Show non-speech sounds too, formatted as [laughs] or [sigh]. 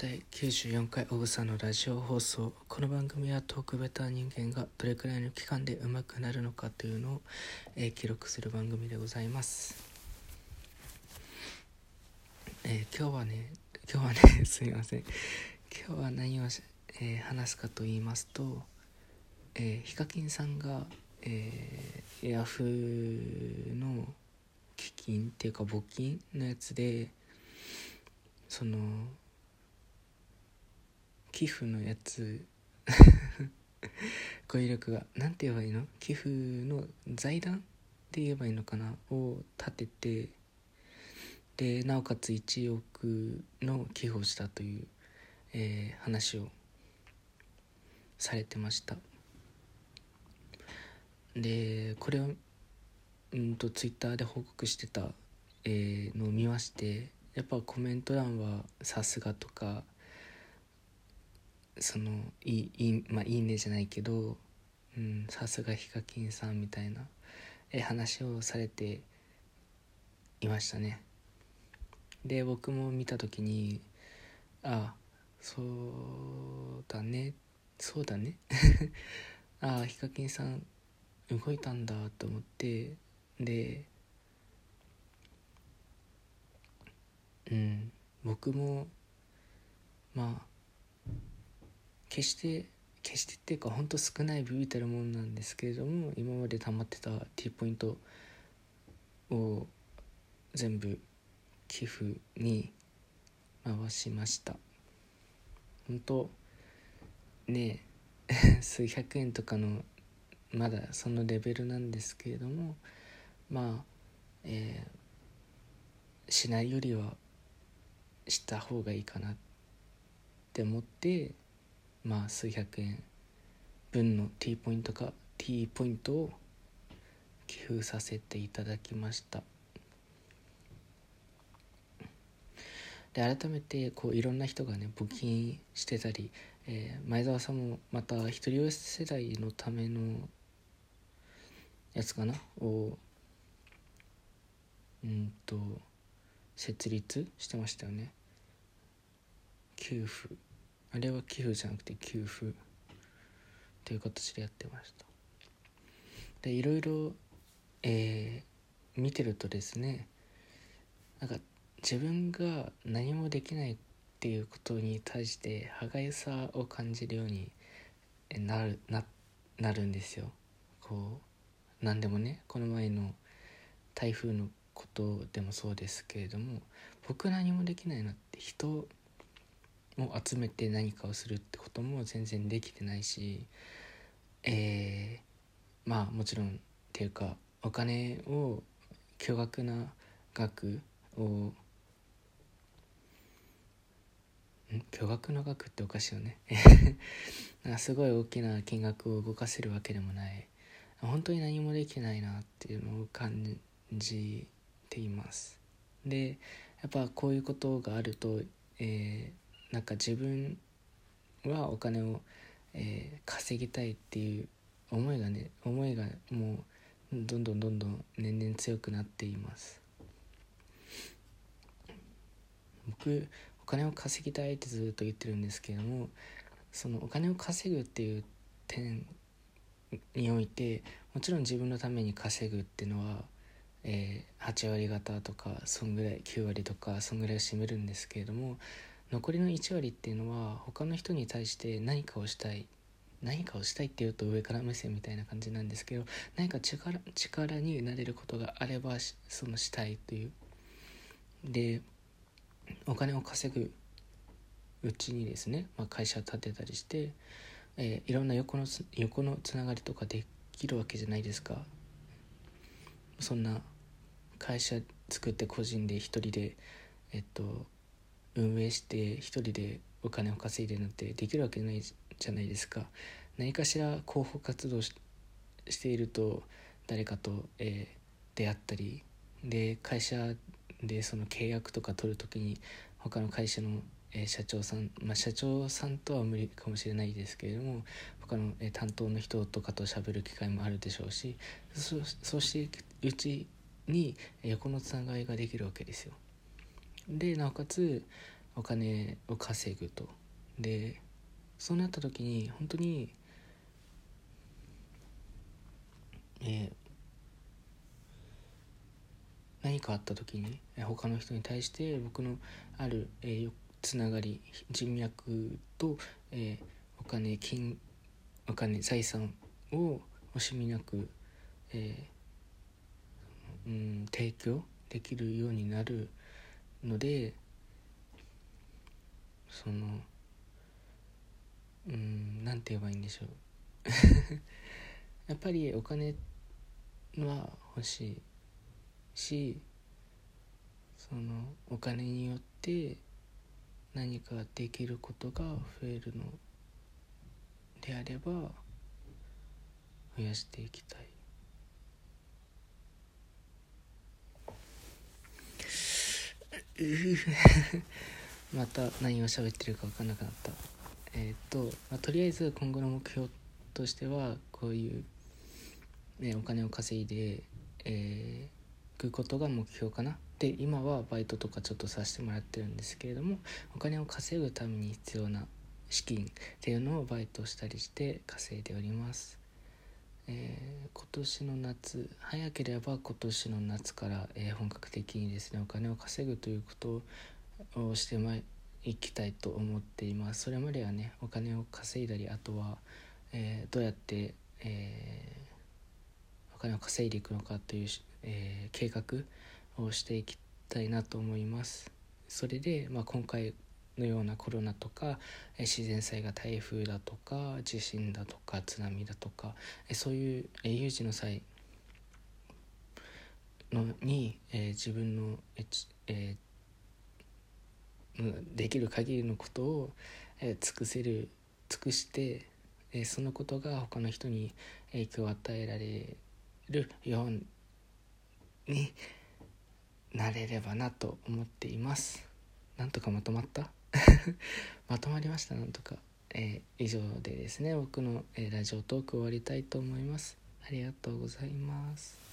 第94回小草のラジオ放送。この番組はトークベター人間がどれくらいの期間で上手くなるのかというのを、えー記録する番組でございます、えー今日はね今日はねすみません。今日は何を、えー話すかと言いますと、えーヒカキンさんが、えーヤフーの基金っていうか募金のやつでその寄付のやつ。[laughs] 語彙力が。何て言えばいいの？寄付の財団って言えばいいのかな？を立ててでなおかつ1億の寄付をしたという、えー話をされてました。でこれをうんとツイッターで報告してた、えーのを見ましてやっぱコメント欄は「さすが」とかそのいいいい,、まあ、いいねじゃないけどさすがヒカキンさんみたいな、え話をされていましたね。で僕も見た時にあそうだねそうだね。[laughs] あヒカキンさん動いたんだと思ってでうん僕もまあ決して決してっていうかほんと少ないビビたるものなんですけれども今まで溜まってた T ポイントを全部寄付に回しました。本当ねえ [laughs] 数百円とかのまだそのレベルなんですけれどもまあえーしないよりはした方がいいかなって思ってまあ数百円分の T ポイントか T ポイントを寄付させていただきました。で改めてこういろんな人がね募金してたり、えー前澤さんもまた一人親世代のためのやつかな？をうんと設立してましたよね。給付。あれは寄付じゃなくて給付。という形でやってました。でいろいろ、えー見てるとですねなんか自分が何もできないっていうことに対して歯がゆさを感じるようになるななるんですよ。こう何でもねこの前の台風のことでもそうですけれども僕何もできないなって人を集めて何かをするってことも全然できてないしえーまあもちろんっていうかお金を巨額な額を巨額な額っておかしいよね。[laughs] なんかすごい大きな金額を動かせるわけでもない。本当に何もできないなっていうのを感じています。でやっぱこういうことがあると、えーなんか自分はお金を、えー稼ぎたいっていう思いがね思いがもうどんどんどんどん年々強くなっています。僕お金を稼ぎたいってずっと言ってるんですけれどもそのお金を稼ぐっていう点においてもちろん自分のために稼ぐっていうのは、えー8割方とかそんぐらい9割とかそんぐらい占めるんですけれども残りの1割っていうのは他の人に対して何かをしたい何かをしたいっていうと上から目線みたいな感じなんですけど何か力力になれることがあればそのしたいという。でお金を稼ぐうちにですね、まあ、会社立てたりして、えーいろんな横のつ横のつながりとかできるわけじゃないですか。そんな会社作って個人で一人でえっと運営して一人でお金を稼いでなんてできるわけないじゃないですか何かしら広報活動していると誰かと、えー出会ったりで会社でその契約とか取る時に他の会社の、えー社長さん、まあ、社長さんとは無理かもしれないですけれども他の、えー担当の人とかと喋る機会もあるでしょうしそうしていくうちに横のつながりができるわけですよ。でなおかつお金を稼ぐと。でそうなった時に本当にえー、何かあった時に他の人に対して僕のある、えー、つながり人脈と、えー、お金金お金財産を惜しみなく、えー、うん提供できるようになるのでそのうん何て言えばいいんでしょう。[laughs] やっぱりお金は欲しいしそのお金によって何かできることが増えるのであれば増やしていきたい。[laughs] また何を喋ってるか分かんなくなった。えっ、と、まあ、とりあえず今後の目標としてはこういう、ね、お金を稼いで、えー、くことが目標かな。で今はバイトとかちょっとさせてもらってるんですけれどもお金を稼ぐために必要な資金っていうのをバイトしたりして稼いでおります、えー、今年の夏早ければ今年の夏から、えー、本格的にですねお金を稼ぐということをしてまいきたいと思っています。それまではねお金を稼いだりあとは、えー、どうやって、えお金を稼いでいくのかという、え計画をしていきたいなと思います。それで、まあ、今回のようなコロナとか自然災害台風だとか地震だとか津波だとかそういう有事の際のに、え、自分の、え、できる限りのことを、え、尽くせる尽くして、え、そのことが他の人に影響を与えられるようになれればなと思っています。なんとかまとまった？[laughs] まとまりましたなんとか、えー、以上でですね僕の、えー、ラジオトーク終わりたいと思います。ありがとうございます。